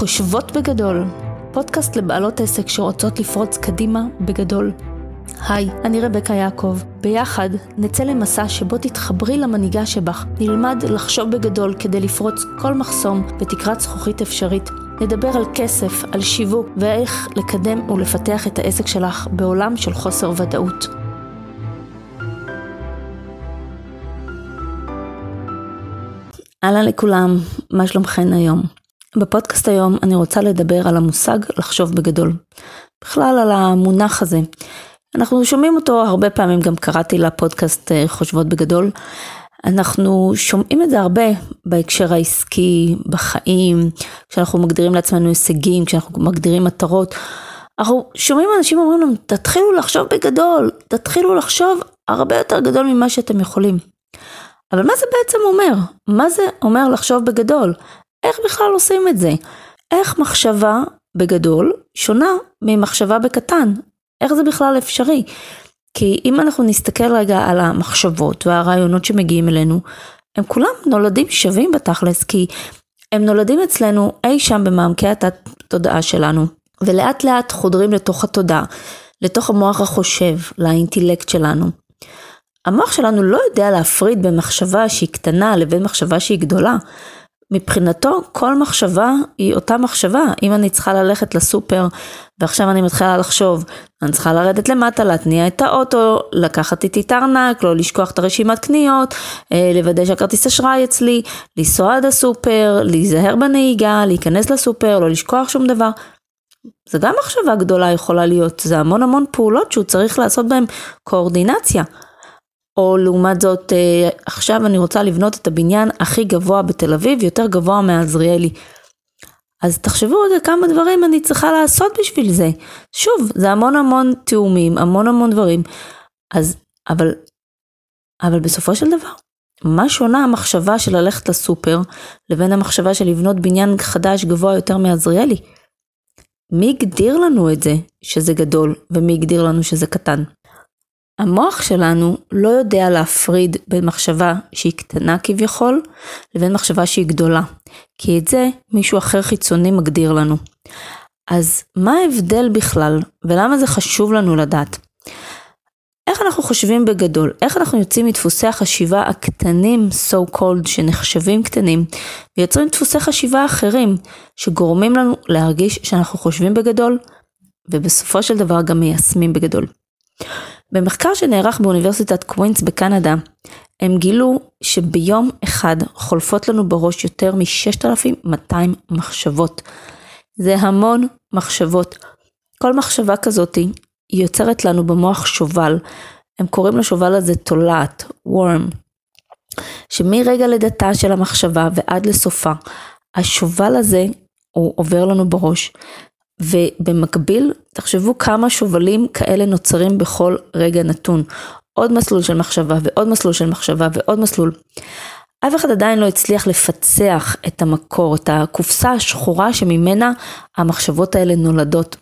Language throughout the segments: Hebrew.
חושבות בגדול, פודקאסט לבעלות עסק שרוצות לפרוץ קדימה בגדול. היי, אני רבקה יעקב. ביחד נצא למסע שבו תתחברי למנהיגה שבך, נלמד לחשוב בגדול כדי לפרוץ כל מחסום בתקרת זכוכית אפשרית. נדבר על כסף, על שיווק ואיך לקדם ולפתח את העסק שלך בעולם של חוסר ודאות. אהלן לכולם, מה שלומכן היום? בפודקאסט היום אני רוצה לדבר על המושג לחשוב בגדול. בכלל על המונח הזה. אנחנו שומעים אותו הרבה פעמים, גם קראתי לפודקאסט אה, חושבות בגדול. אנחנו שומעים את זה הרבה בהקשר העסקי, בחיים, כשאנחנו מגדירים לעצמנו הישגים, כשאנחנו מגדירים מטרות. אנחנו שומעים אנשים אומרים לנו, תתחילו לחשוב בגדול, תתחילו לחשוב הרבה יותר גדול ממה שאתם יכולים. אבל מה זה בעצם אומר? מה זה אומר לחשוב בגדול? איך בכלל עושים את זה? איך מחשבה בגדול שונה ממחשבה בקטן? איך זה בכלל אפשרי? כי אם אנחנו נסתכל רגע על המחשבות והרעיונות שמגיעים אלינו, הם כולם נולדים שווים בתכלס, כי הם נולדים אצלנו אי שם במעמקי התודעה שלנו, ולאט לאט חודרים לתוך התודעה, לתוך המוח החושב, לאינטלקט שלנו. המוח שלנו לא יודע להפריד בין מחשבה שהיא קטנה לבין מחשבה שהיא גדולה. מבחינתו כל מחשבה היא אותה מחשבה. אם אני צריכה ללכת לסופר ועכשיו אני מתחילה לחשוב, אני צריכה לרדת למטה, להתניע את האוטו, לקחת איתי את הארנק, לא לשכוח את הרשימת קניות, אה, לוודא שהכרטיס אשראי אצלי, לנסוע עד הסופר, להיזהר בנהיגה, להיכנס לסופר, לא לשכוח שום דבר. זה גם מחשבה גדולה יכולה להיות, זה המון המון פעולות שהוא צריך לעשות בהן קואורדינציה. או לעומת זאת, אה, עכשיו אני רוצה לבנות את הבניין הכי גבוה בתל אביב, יותר גבוה מעזריאלי. אז תחשבו עוד כמה דברים אני צריכה לעשות בשביל זה. שוב, זה המון המון תיאומים, המון המון דברים. אז, אבל, אבל בסופו של דבר, מה שונה המחשבה של ללכת לסופר לבין המחשבה של לבנות בניין חדש גבוה יותר מעזריאלי? מי הגדיר לנו את זה שזה גדול ומי הגדיר לנו שזה קטן? המוח שלנו לא יודע להפריד בין מחשבה שהיא קטנה כביכול, לבין מחשבה שהיא גדולה. כי את זה מישהו אחר חיצוני מגדיר לנו. אז מה ההבדל בכלל, ולמה זה חשוב לנו לדעת? איך אנחנו חושבים בגדול? איך אנחנו יוצאים מדפוסי החשיבה הקטנים, so called, שנחשבים קטנים, ויוצרים דפוסי חשיבה אחרים, שגורמים לנו להרגיש שאנחנו חושבים בגדול, ובסופו של דבר גם מיישמים בגדול. במחקר שנערך באוניברסיטת קווינס בקנדה, הם גילו שביום אחד חולפות לנו בראש יותר מ-6,200 מחשבות. זה המון מחשבות. כל מחשבה כזאת יוצרת לנו במוח שובל. הם קוראים לשובל הזה תולעת, worm. שמרגע לידתה של המחשבה ועד לסופה, השובל הזה הוא עובר לנו בראש, ובמקביל, תחשבו כמה שובלים כאלה נוצרים בכל רגע נתון. עוד מסלול של מחשבה ועוד מסלול של מחשבה ועוד מסלול. אף אחד עדיין לא הצליח לפצח את המקור, את הקופסה השחורה שממנה המחשבות האלה נולדות.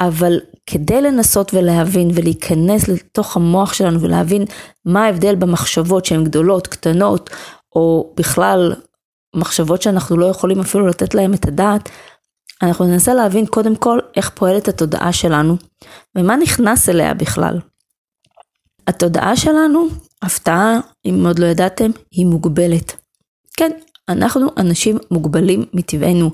אבל כדי לנסות ולהבין ולהיכנס לתוך המוח שלנו ולהבין מה ההבדל במחשבות שהן גדולות, קטנות, או בכלל מחשבות שאנחנו לא יכולים אפילו לתת להן את הדעת, אנחנו ננסה להבין קודם כל איך פועלת התודעה שלנו, ומה נכנס אליה בכלל. התודעה שלנו, הפתעה, אם עוד לא ידעתם, היא מוגבלת. כן, אנחנו אנשים מוגבלים מטבענו.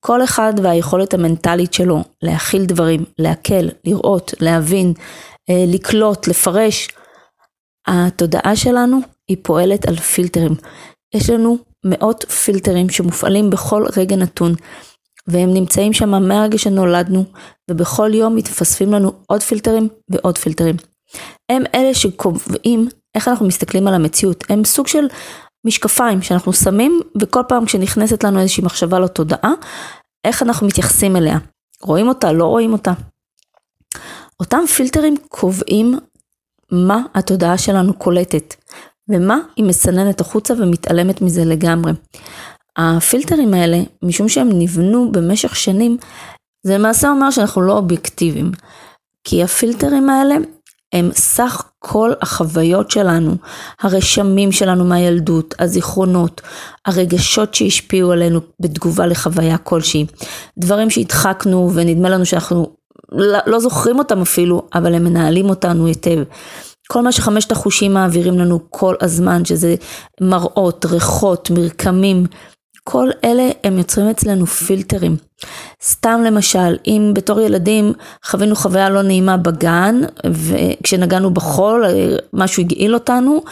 כל אחד והיכולת המנטלית שלו להכיל דברים, להקל, לראות, להבין, אה, לקלוט, לפרש. התודעה שלנו היא פועלת על פילטרים. יש לנו מאות פילטרים שמופעלים בכל רגע נתון. והם נמצאים שם מהרגע שנולדנו, ובכל יום מתווספים לנו עוד פילטרים ועוד פילטרים. הם אלה שקובעים איך אנחנו מסתכלים על המציאות, הם סוג של משקפיים שאנחנו שמים, וכל פעם כשנכנסת לנו איזושהי מחשבה לתודעה, איך אנחנו מתייחסים אליה. רואים אותה, לא רואים אותה. אותם פילטרים קובעים מה התודעה שלנו קולטת, ומה היא מסננת החוצה ומתעלמת מזה לגמרי. הפילטרים האלה, משום שהם נבנו במשך שנים, זה למעשה אומר שאנחנו לא אובייקטיביים. כי הפילטרים האלה, הם סך כל החוויות שלנו, הרשמים שלנו מהילדות, הזיכרונות, הרגשות שהשפיעו עלינו בתגובה לחוויה כלשהי, דברים שהדחקנו ונדמה לנו שאנחנו לא, לא זוכרים אותם אפילו, אבל הם מנהלים אותנו היטב. כל מה שחמשת החושים מעבירים לנו כל הזמן, שזה מראות, ריחות, מרקמים, כל אלה הם יוצרים אצלנו פילטרים. סתם למשל, אם בתור ילדים חווינו חוויה לא נעימה בגן, וכשנגענו בחול, משהו הגעיל אותנו,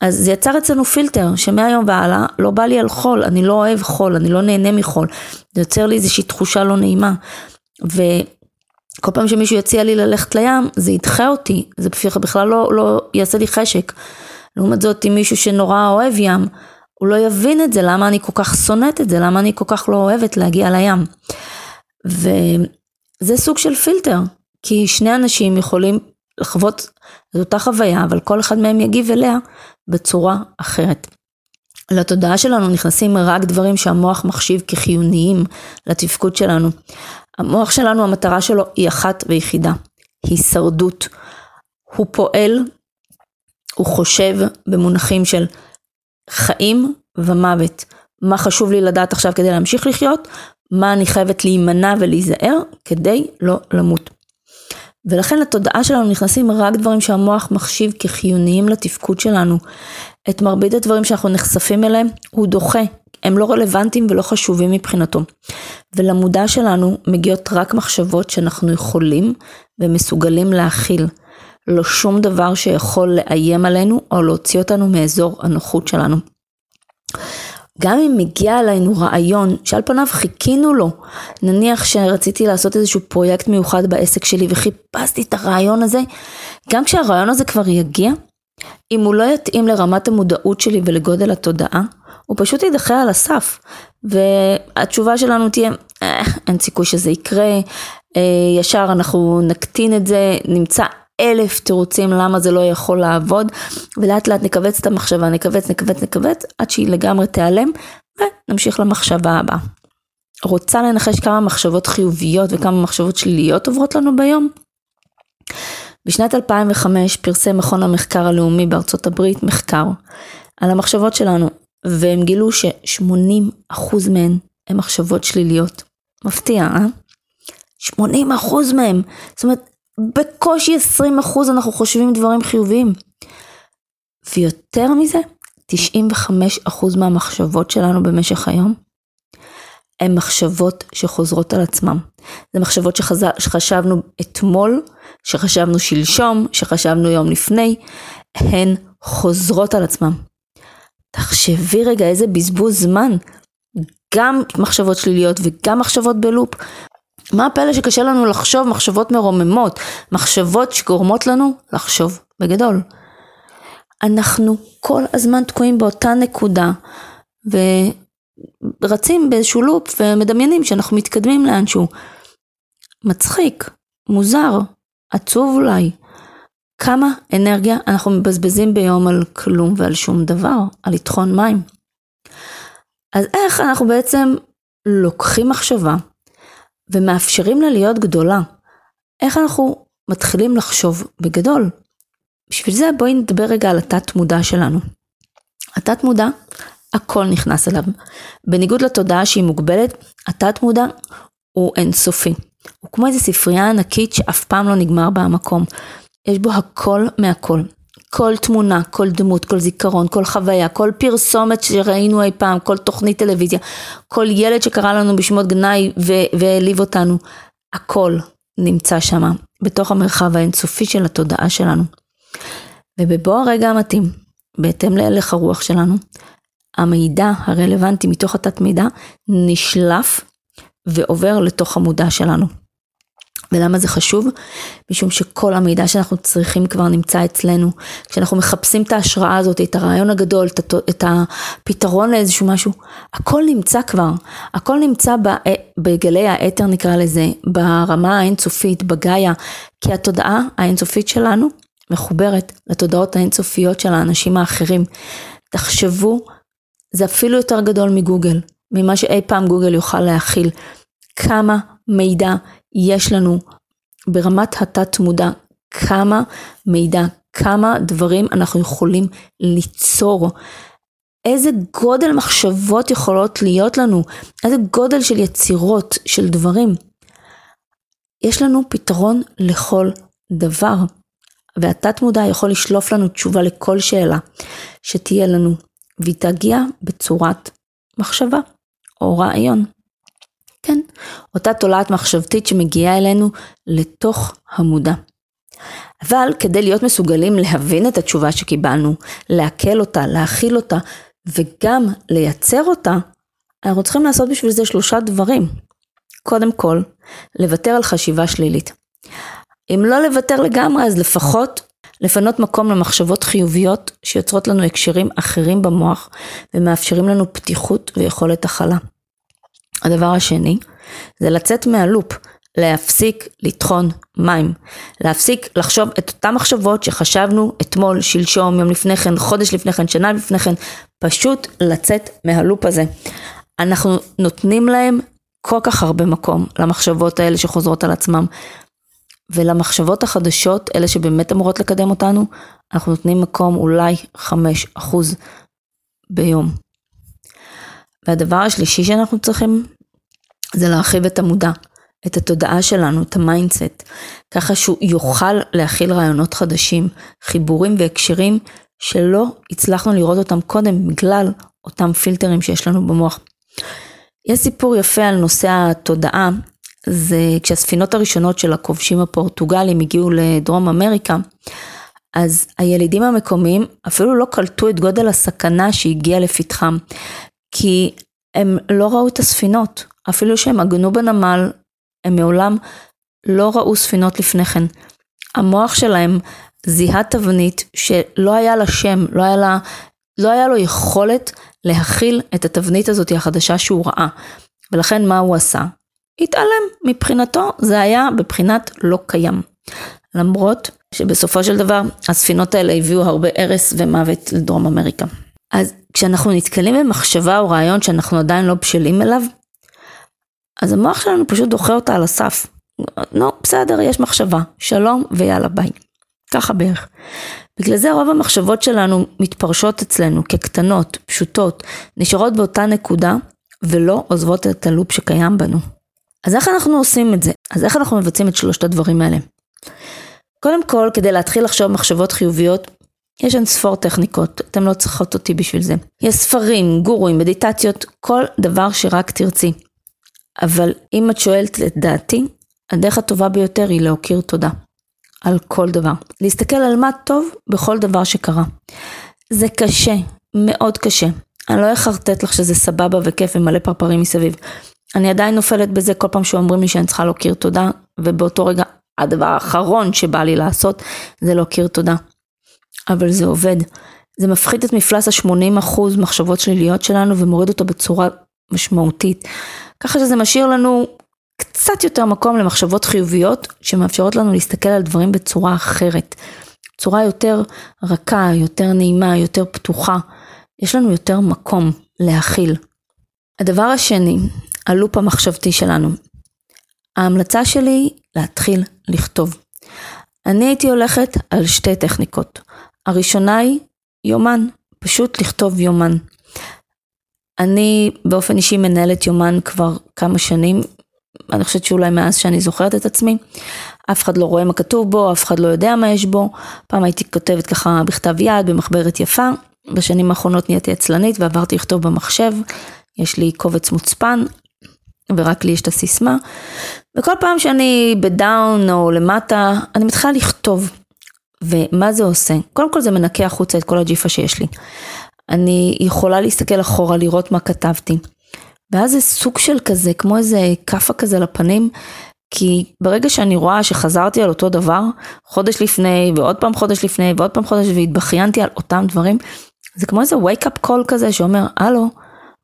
אז זה יצר אצלנו פילטר, שמהיום והלאה לא בא לי על חול, אני לא אוהב חול, אני לא נהנה מחול. זה יוצר לי איזושהי תחושה לא נעימה. וכל פעם שמישהו יציע לי ללכת לים, זה ידחה אותי, זה בכלל לא, לא יעשה לי חשק. לעומת זאת, אם מישהו שנורא אוהב ים, הוא לא יבין את זה, למה אני כל כך שונאת את זה, למה אני כל כך לא אוהבת להגיע לים. וזה סוג של פילטר, כי שני אנשים יכולים לחוות את אותה חוויה, אבל כל אחד מהם יגיב אליה בצורה אחרת. לתודעה שלנו נכנסים רק דברים שהמוח מחשיב כחיוניים לתפקוד שלנו. המוח שלנו, המטרה שלו היא אחת ויחידה, הישרדות. הוא פועל, הוא חושב במונחים של חיים ומוות. מה חשוב לי לדעת עכשיו כדי להמשיך לחיות, מה אני חייבת להימנע ולהיזהר כדי לא למות. ולכן לתודעה שלנו נכנסים רק דברים שהמוח מחשיב כחיוניים לתפקוד שלנו. את מרבית הדברים שאנחנו נחשפים אליהם הוא דוחה, הם לא רלוונטיים ולא חשובים מבחינתו. ולמודע שלנו מגיעות רק מחשבות שאנחנו יכולים ומסוגלים להכיל. לא שום דבר שיכול לאיים עלינו או להוציא אותנו מאזור הנוחות שלנו. גם אם מגיע אלינו רעיון שעל פניו חיכינו לו, נניח שרציתי לעשות איזשהו פרויקט מיוחד בעסק שלי וחיפשתי את הרעיון הזה, גם כשהרעיון הזה כבר יגיע, אם הוא לא יתאים לרמת המודעות שלי ולגודל התודעה, הוא פשוט יידחה על הסף. והתשובה שלנו תהיה, אה, אין סיכוי שזה יקרה, אה, ישר אנחנו נקטין את זה, נמצא אלף תירוצים למה זה לא יכול לעבוד, ולאט לאט נכווץ את המחשבה, נכווץ, נכווץ, נכווץ, עד שהיא לגמרי תיעלם, ונמשיך למחשבה הבאה. רוצה לנחש כמה מחשבות חיוביות וכמה מחשבות שליליות עוברות לנו ביום? בשנת 2005 פרסם מכון המחקר הלאומי בארצות הברית מחקר על המחשבות שלנו, והם גילו ש-80% מהן הן מחשבות שליליות. מפתיע, אה? 80% מהם. זאת אומרת, בקושי 20% אנחנו חושבים דברים חיוביים. ויותר מזה, 95% מהמחשבות שלנו במשך היום הן מחשבות שחוזרות על עצמם. זה מחשבות שחז... שחשבנו אתמול, שחשבנו שלשום, שחשבנו יום לפני, הן חוזרות על עצמם. תחשבי רגע איזה בזבוז זמן, גם מחשבות שליליות וגם מחשבות בלופ. מה הפלא שקשה לנו לחשוב מחשבות מרוממות, מחשבות שגורמות לנו לחשוב בגדול. אנחנו כל הזמן תקועים באותה נקודה ורצים באיזשהו לופ ומדמיינים שאנחנו מתקדמים לאנשהו. מצחיק, מוזר, עצוב אולי. כמה אנרגיה אנחנו מבזבזים ביום על כלום ועל שום דבר, על לטחון מים. אז איך אנחנו בעצם לוקחים מחשבה ומאפשרים לה להיות גדולה. איך אנחנו מתחילים לחשוב בגדול? בשביל זה בואי נדבר רגע על התת מודע שלנו. התת מודע, הכל נכנס אליו. בניגוד לתודעה שהיא מוגבלת, התת מודע הוא אינסופי. הוא כמו איזו ספרייה ענקית שאף פעם לא נגמר בה המקום. יש בו הכל מהכל. כל תמונה, כל דמות, כל זיכרון, כל חוויה, כל פרסומת שראינו אי פעם, כל תוכנית טלוויזיה, כל ילד שקרא לנו בשמות גנאי והעליב אותנו, הכל נמצא שם, בתוך המרחב האינסופי של התודעה שלנו. ובבוא הרגע המתאים, בהתאם להלך הרוח שלנו, המידע הרלוונטי מתוך התת מידע נשלף ועובר לתוך המודע שלנו. ולמה זה חשוב? משום שכל המידע שאנחנו צריכים כבר נמצא אצלנו. כשאנחנו מחפשים את ההשראה הזאת, את הרעיון הגדול, את הפתרון לאיזשהו משהו, הכל נמצא כבר. הכל נמצא בגלי האתר נקרא לזה, ברמה האינסופית, בגאיה, כי התודעה האינסופית שלנו מחוברת לתודעות האינסופיות של האנשים האחרים. תחשבו, זה אפילו יותר גדול מגוגל, ממה שאי פעם גוגל יוכל להכיל. כמה מידע יש לנו ברמת התת מודע, כמה מידע, כמה דברים אנחנו יכולים ליצור. איזה גודל מחשבות יכולות להיות לנו, איזה גודל של יצירות, של דברים. יש לנו פתרון לכל דבר, והתת מודע יכול לשלוף לנו תשובה לכל שאלה שתהיה לנו, והיא תגיע בצורת מחשבה או רעיון. כן, אותה תולעת מחשבתית שמגיעה אלינו לתוך המודע. אבל כדי להיות מסוגלים להבין את התשובה שקיבלנו, לעכל אותה, להכיל אותה, וגם לייצר אותה, אנחנו צריכים לעשות בשביל זה שלושה דברים. קודם כל, לוותר על חשיבה שלילית. אם לא לוותר לגמרי, אז לפחות לפנות מקום למחשבות חיוביות שיוצרות לנו הקשרים אחרים במוח ומאפשרים לנו פתיחות ויכולת הכלה. הדבר השני, זה לצאת מהלופ, להפסיק לטחון מים, להפסיק לחשוב את אותן מחשבות שחשבנו אתמול, שלשום, יום לפני כן, חודש לפני כן, שנה לפני כן, פשוט לצאת מהלופ הזה. אנחנו נותנים להם כל כך הרבה מקום למחשבות האלה שחוזרות על עצמם, ולמחשבות החדשות, אלה שבאמת אמורות לקדם אותנו, אנחנו נותנים מקום אולי 5% ביום. והדבר השלישי שאנחנו צריכים זה להרחיב את המודע, את התודעה שלנו, את ה mindset, ככה שהוא יוכל להכיל רעיונות חדשים, חיבורים והקשרים שלא הצלחנו לראות אותם קודם בגלל אותם פילטרים שיש לנו במוח. יש סיפור יפה על נושא התודעה, זה כשהספינות הראשונות של הכובשים הפורטוגלים הגיעו לדרום אמריקה, אז הילידים המקומיים אפילו לא קלטו את גודל הסכנה שהגיעה לפתחם, כי הם לא ראו את הספינות, אפילו שהם עגנו בנמל, הם מעולם לא ראו ספינות לפני כן. המוח שלהם זיהה תבנית שלא היה לה שם, לא היה, לה, לא היה לו יכולת להכיל את התבנית הזאת החדשה שהוא ראה. ולכן מה הוא עשה? התעלם. מבחינתו זה היה בבחינת לא קיים. למרות שבסופו של דבר הספינות האלה הביאו הרבה הרס ומוות לדרום אמריקה. אז כשאנחנו נתקלים במחשבה או רעיון שאנחנו עדיין לא בשלים אליו, אז המוח שלנו פשוט דוחה אותה על הסף. נו, בסדר, יש מחשבה, שלום ויאללה ביי. ככה בערך. בגלל זה רוב המחשבות שלנו מתפרשות אצלנו כקטנות, פשוטות, נשארות באותה נקודה ולא עוזבות את הלופ שקיים בנו. אז איך אנחנו עושים את זה? אז איך אנחנו מבצעים את שלושת הדברים האלה? קודם כל, כדי להתחיל לחשוב מחשבות חיוביות, יש אין ספור טכניקות, אתם לא צריכות אותי בשביל זה. יש ספרים, גורואים, מדיטציות, כל דבר שרק תרצי. אבל אם את שואלת את דעתי, הדרך הטובה ביותר היא להכיר תודה. על כל דבר. להסתכל על מה טוב בכל דבר שקרה. זה קשה, מאוד קשה. אני לא אחרטט לך שזה סבבה וכיף ומלא פרפרים מסביב. אני עדיין נופלת בזה כל פעם שאומרים לי שאני צריכה להכיר תודה, ובאותו רגע הדבר האחרון שבא לי לעשות זה להכיר תודה. אבל זה עובד. זה מפחית את מפלס ה-80% מחשבות שליליות שלנו ומוריד אותו בצורה משמעותית. ככה שזה משאיר לנו קצת יותר מקום למחשבות חיוביות שמאפשרות לנו להסתכל על דברים בצורה אחרת. צורה יותר רכה, יותר נעימה, יותר פתוחה. יש לנו יותר מקום להכיל. הדבר השני, הלופ המחשבתי שלנו. ההמלצה שלי להתחיל לכתוב. אני הייתי הולכת על שתי טכניקות. הראשונה היא יומן, פשוט לכתוב יומן. אני באופן אישי מנהלת יומן כבר כמה שנים, אני חושבת שאולי מאז שאני זוכרת את עצמי. אף אחד לא רואה מה כתוב בו, אף אחד לא יודע מה יש בו. פעם הייתי כותבת ככה בכתב יד, במחברת יפה. בשנים האחרונות נהייתי עצלנית ועברתי לכתוב במחשב. יש לי קובץ מוצפן, ורק לי יש את הסיסמה. וכל פעם שאני בדאון או למטה, אני מתחילה לכתוב. ומה זה עושה? קודם כל זה מנקה החוצה את כל הג'יפה שיש לי. אני יכולה להסתכל אחורה, לראות מה כתבתי. ואז זה סוג של כזה, כמו איזה כאפה כזה לפנים, כי ברגע שאני רואה שחזרתי על אותו דבר, חודש לפני, ועוד פעם חודש לפני, ועוד פעם חודש, והתבכיינתי על אותם דברים, זה כמו איזה wake up call כזה שאומר, הלו,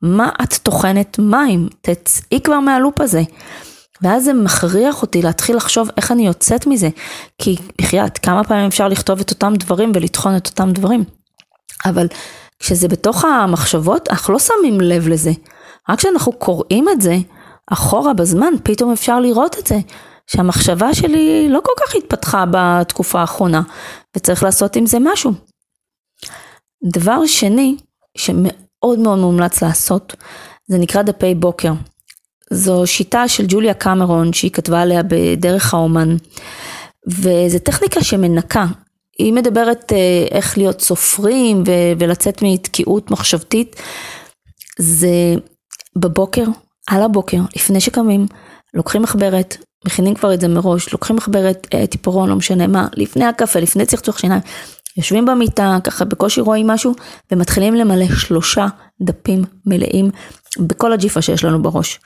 מה את טוחנת מים? תצאי כבר מהלופ הזה. ואז זה מכריח אותי להתחיל לחשוב איך אני יוצאת מזה. כי בחייאת, כמה פעמים אפשר לכתוב את אותם דברים ולטחון את אותם דברים. אבל כשזה בתוך המחשבות, אנחנו לא שמים לב לזה. רק כשאנחנו קוראים את זה, אחורה בזמן, פתאום אפשר לראות את זה. שהמחשבה שלי לא כל כך התפתחה בתקופה האחרונה, וצריך לעשות עם זה משהו. דבר שני, שמאוד מאוד מומלץ לעשות, זה נקרא דפי בוקר. זו שיטה של ג'וליה קמרון שהיא כתבה עליה בדרך האומן, וזו טכניקה שמנקה. היא מדברת אה, איך להיות סופרים ולצאת מתקיעות מחשבתית. זה בבוקר, על הבוקר, לפני שקמים, לוקחים מחברת, מכינים כבר את זה מראש, לוקחים מחברת, אה, טיפורון, לא משנה מה, לפני הקפה, לפני צחצוח שיניים, יושבים במיטה, ככה בקושי רואים משהו, ומתחילים למלא שלושה דפים מלאים בכל הג'יפה שיש לנו בראש.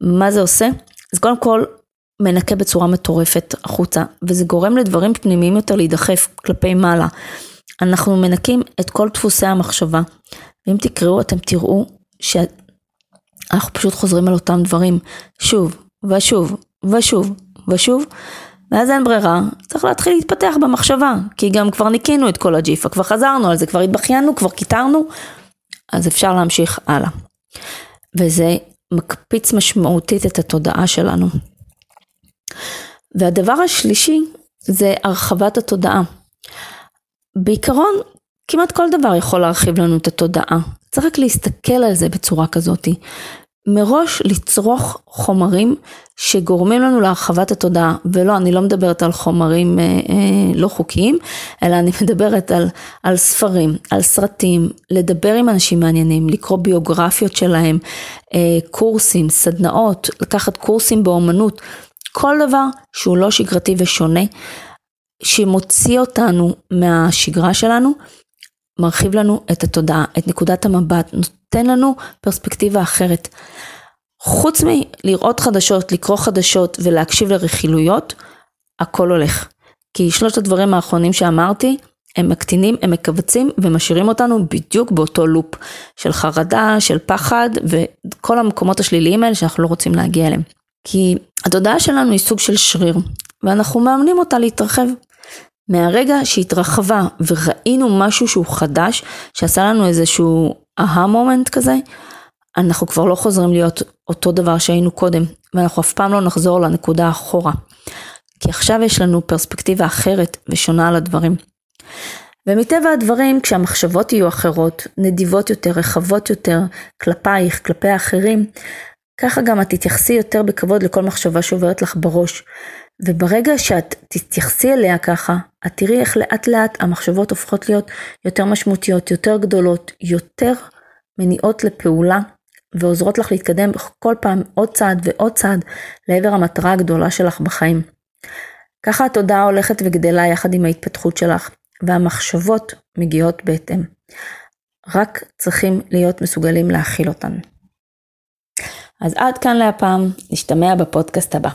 מה זה עושה? אז קודם כל, מנקה בצורה מטורפת החוצה, וזה גורם לדברים פנימיים יותר להידחף כלפי מעלה. אנחנו מנקים את כל דפוסי המחשבה, ואם תקראו אתם תראו שאנחנו פשוט חוזרים על אותם דברים שוב ושוב ושוב ושוב, ואז אין ברירה, צריך להתחיל להתפתח במחשבה, כי גם כבר ניקינו את כל הג'יפה, כבר חזרנו על זה, כבר התבכיינו, כבר קיטרנו, אז אפשר להמשיך הלאה. וזה מקפיץ משמעותית את התודעה שלנו. והדבר השלישי זה הרחבת התודעה. בעיקרון, כמעט כל דבר יכול להרחיב לנו את התודעה. צריך רק להסתכל על זה בצורה כזאתי. מראש לצרוך חומרים שגורמים לנו להרחבת התודעה, ולא, אני לא מדברת על חומרים אה, אה, לא חוקיים, אלא אני מדברת על, על ספרים, על סרטים, לדבר עם אנשים מעניינים, לקרוא ביוגרפיות שלהם, אה, קורסים, סדנאות, לקחת קורסים באומנות, כל דבר שהוא לא שגרתי ושונה, שמוציא אותנו מהשגרה שלנו, מרחיב לנו את התודעה, את נקודת המבט, נותן לנו פרספקטיבה אחרת. חוץ מלראות חדשות, לקרוא חדשות ולהקשיב לרכילויות, הכל הולך. כי שלושת הדברים האחרונים שאמרתי, הם מקטינים, הם מכווצים ומשאירים אותנו בדיוק באותו לופ של חרדה, של פחד וכל המקומות השליליים האלה שאנחנו לא רוצים להגיע אליהם. כי התודעה שלנו היא סוג של שריר, ואנחנו מאמנים אותה להתרחב. מהרגע שהתרחבה וראינו משהו שהוא חדש, שעשה לנו איזשהו אהה מומנט כזה, אנחנו כבר לא חוזרים להיות אותו דבר שהיינו קודם, ואנחנו אף פעם לא נחזור לנקודה אחורה. כי עכשיו יש לנו פרספקטיבה אחרת ושונה על הדברים. ומטבע הדברים, כשהמחשבות יהיו אחרות, נדיבות יותר, רחבות יותר, כלפייך, כלפי האחרים, ככה גם את תתייחסי יותר בכבוד לכל מחשבה שעוברת לך בראש. וברגע שאת תתייחסי אליה ככה, את תראי איך לאט לאט המחשבות הופכות להיות יותר משמעותיות, יותר גדולות, יותר מניעות לפעולה, ועוזרות לך להתקדם כל פעם עוד צעד ועוד צעד לעבר המטרה הגדולה שלך בחיים. ככה התודעה הולכת וגדלה יחד עם ההתפתחות שלך, והמחשבות מגיעות בהתאם. רק צריכים להיות מסוגלים להכיל אותן. אז עד כאן להפעם, נשתמע בפודקאסט הבא.